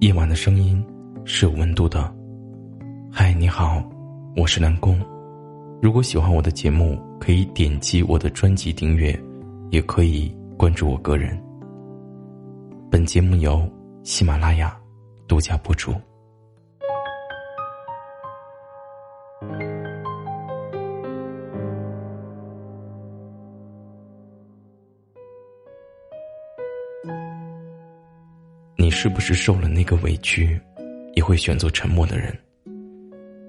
夜晚的声音是有温度的。嗨，你好，我是南宫。如果喜欢我的节目，可以点击我的专辑订阅，也可以关注我个人。本节目由喜马拉雅独家播出。是不是受了那个委屈，也会选择沉默的人？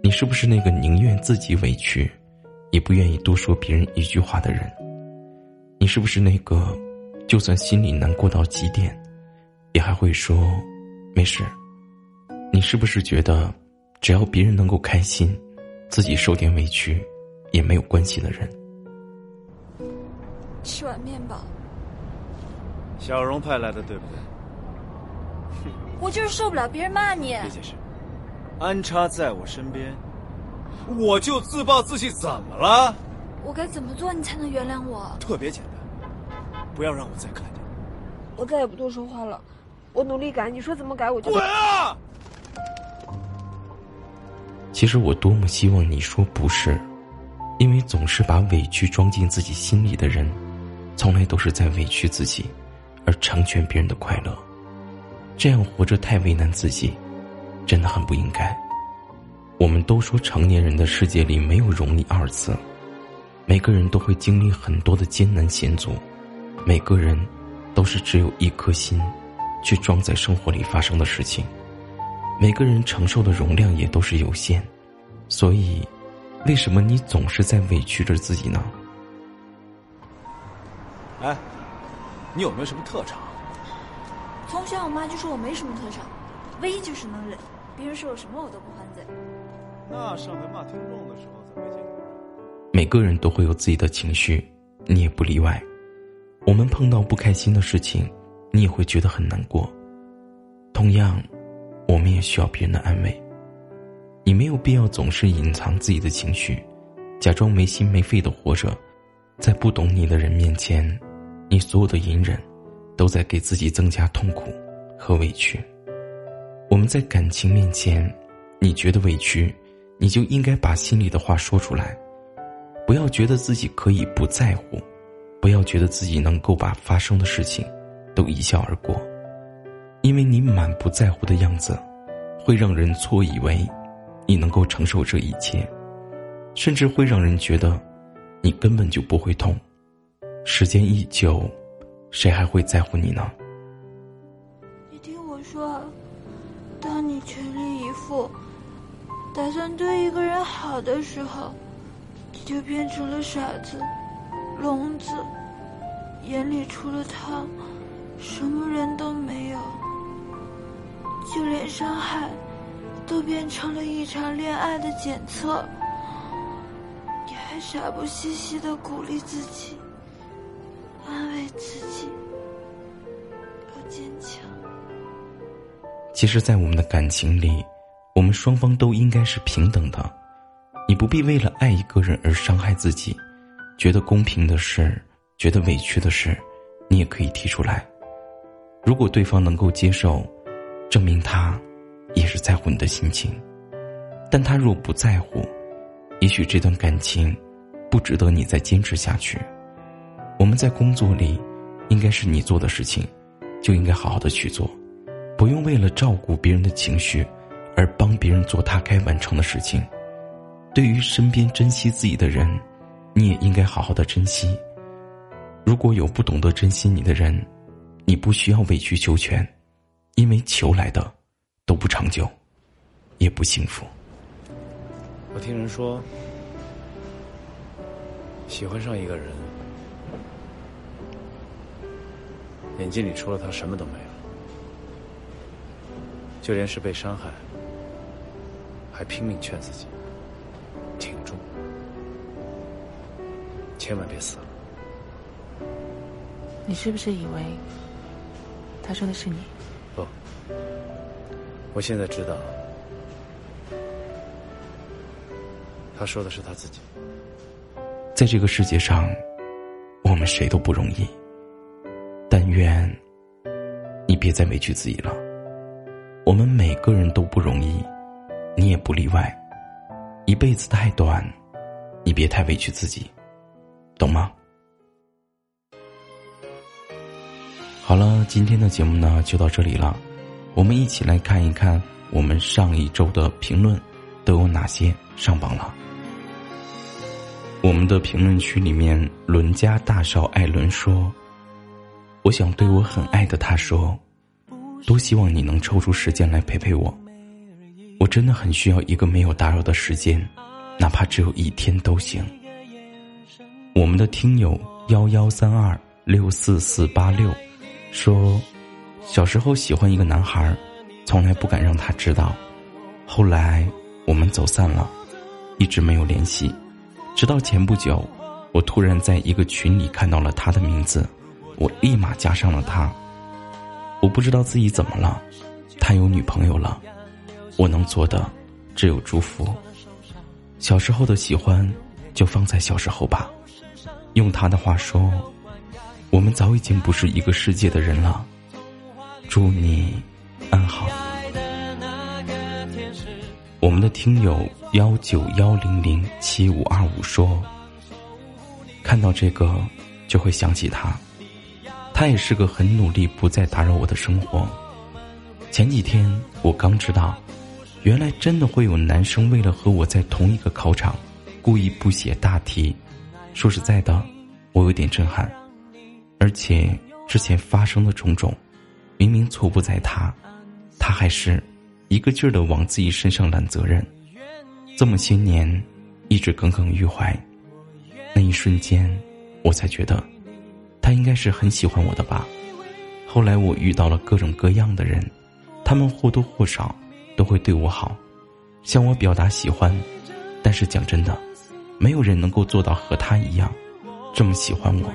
你是不是那个宁愿自己委屈，也不愿意多说别人一句话的人？你是不是那个，就算心里难过到极点，也还会说没事？你是不是觉得，只要别人能够开心，自己受点委屈也没有关系的人？吃碗面吧。小荣派来的，对不对？我就是受不了别人骂你。别解释，安插在我身边，我就自暴自弃，怎么了？我该怎么做你才能原谅我？特别简单，不要让我再看见。我再也不多说话了，我努力改，你说怎么改我就滚啊！其实我多么希望你说不是，因为总是把委屈装进自己心里的人，从来都是在委屈自己，而成全别人的快乐。这样活着太为难自己，真的很不应该。我们都说成年人的世界里没有容易二字，每个人都会经历很多的艰难险阻，每个人都是只有一颗心，去装载生活里发生的事情，每个人承受的容量也都是有限，所以，为什么你总是在委屈着自己呢？哎，你有没有什么特长？从小我妈就说我没什么特长，唯一就是能忍。别人说我什么我都不还嘴。那上台骂听众的时候怎么没见过？每个人都会有自己的情绪，你也不例外。我们碰到不开心的事情，你也会觉得很难过。同样，我们也需要别人的安慰。你没有必要总是隐藏自己的情绪，假装没心没肺的活着，在不懂你的人面前，你所有的隐忍。都在给自己增加痛苦和委屈。我们在感情面前，你觉得委屈，你就应该把心里的话说出来，不要觉得自己可以不在乎，不要觉得自己能够把发生的事情都一笑而过，因为你满不在乎的样子，会让人错以为你能够承受这一切，甚至会让人觉得你根本就不会痛。时间一久。谁还会在乎你呢？你听我说，当你全力以赴，打算对一个人好的时候，你就变成了傻子、聋子，眼里除了他，什么人都没有，就连伤害，都变成了一场恋爱的检测。你还傻不兮兮的鼓励自己。自己，要坚强。其实，在我们的感情里，我们双方都应该是平等的。你不必为了爱一个人而伤害自己，觉得公平的事，觉得委屈的事，你也可以提出来。如果对方能够接受，证明他也是在乎你的心情。但他若不在乎，也许这段感情不值得你再坚持下去。我们在工作里，应该是你做的事情，就应该好好的去做，不用为了照顾别人的情绪，而帮别人做他该完成的事情。对于身边珍惜自己的人，你也应该好好的珍惜。如果有不懂得珍惜你的人，你不需要委曲求全，因为求来的都不长久，也不幸福。我听人说，喜欢上一个人。眼睛里除了他什么都没有，就连是被伤害，还拼命劝自己挺住，千万别死了。你是不是以为他说的是你？不，我现在知道，他说的是他自己。在这个世界上，我们谁都不容易。愿你别再委屈自己了。我们每个人都不容易，你也不例外。一辈子太短，你别太委屈自己，懂吗？好了，今天的节目呢就到这里了，我们一起来看一看我们上一周的评论都有哪些上榜了。我们的评论区里面，伦家大少艾伦说：“我想对我很爱的他说，多希望你能抽出时间来陪陪我。我真的很需要一个没有打扰的时间，哪怕只有一天都行。”我们的听友幺幺三二六四四八六。说，小时候喜欢一个男孩，从来不敢让他知道。后来我们走散了，一直没有联系。直到前不久，我突然在一个群里看到了他的名字，我立马加上了他。我不知道自己怎么了，他有女朋友了。我能做的只有祝福。小时候的喜欢，就放在小时候吧。用他的话说。我们早已经不是一个世界的人了，祝你安好。我们的听友幺九幺零零七五二五说，看到这个就会想起他，他也是个很努力不再打扰我的生活。前几天我刚知道，原来真的会有男生为了和我在同一个考场，故意不写大题。说实在的，我有点震撼。而且之前发生的种种，明明错不在他，他还是一个劲儿的往自己身上揽责任。这么些年，一直耿耿于怀。那一瞬间，我才觉得，他应该是很喜欢我的吧。后来我遇到了各种各样的人，他们或多或少都会对我好，向我表达喜欢。但是讲真的，没有人能够做到和他一样，这么喜欢我。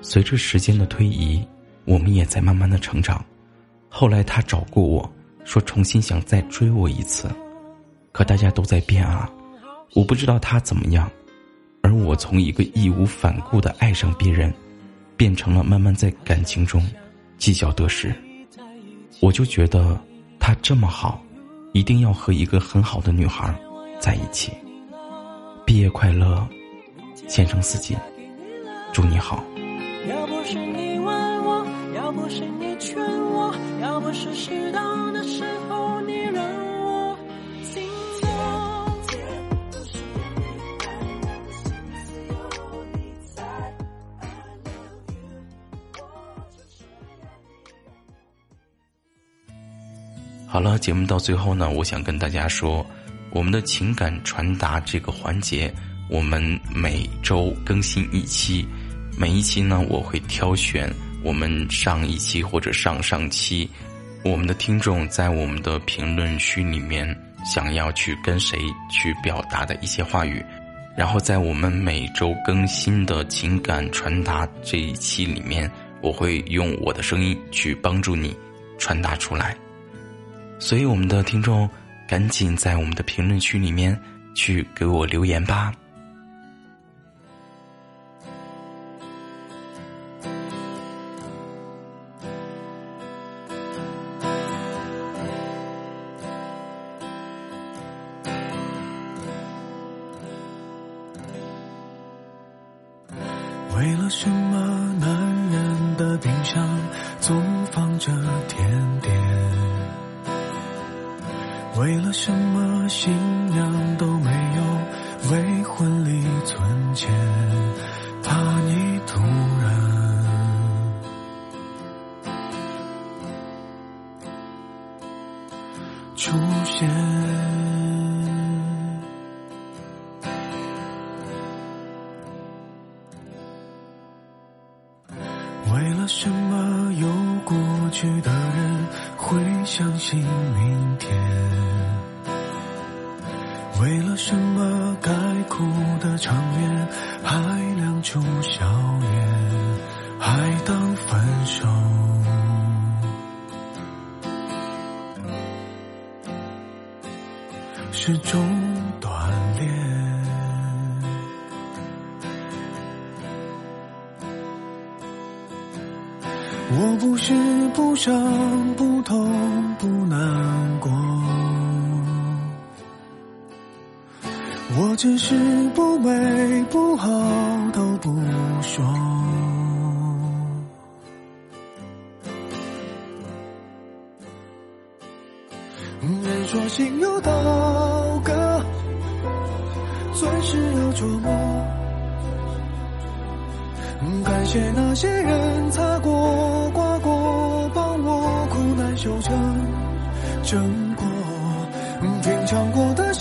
随着时间的推移，我们也在慢慢的成长。后来他找过我说重新想再追我一次，可大家都在变啊，我不知道他怎么样。而我从一个义无反顾的爱上别人，变成了慢慢在感情中计较得失。我就觉得他这么好，一定要和一个很好的女孩在一起。毕业快乐，前程似锦，祝你好。要不是你问我，要不是你劝我，要不是适当的时候好了，节目到最后呢，我想跟大家说，我们的情感传达这个环节，我们每周更新一期。每一期呢，我会挑选我们上一期或者上上期，我们的听众在我们的评论区里面想要去跟谁去表达的一些话语，然后在我们每周更新的情感传达这一期里面，我会用我的声音去帮助你传达出来。所以，我们的听众赶紧在我们的评论区里面去给我留言吧。为了什么男人的冰箱总放着甜点？为了什么新娘都没有为婚礼存钱？怕你突然出现。为了什么有过去的人会相信明天？为了什么该哭的场面还亮出笑脸，还当分手？始终我不是不伤不痛不难过，我只是不美不好都不说。人说心有刀割，钻石要琢磨。感谢那些人擦过、争过。品尝过的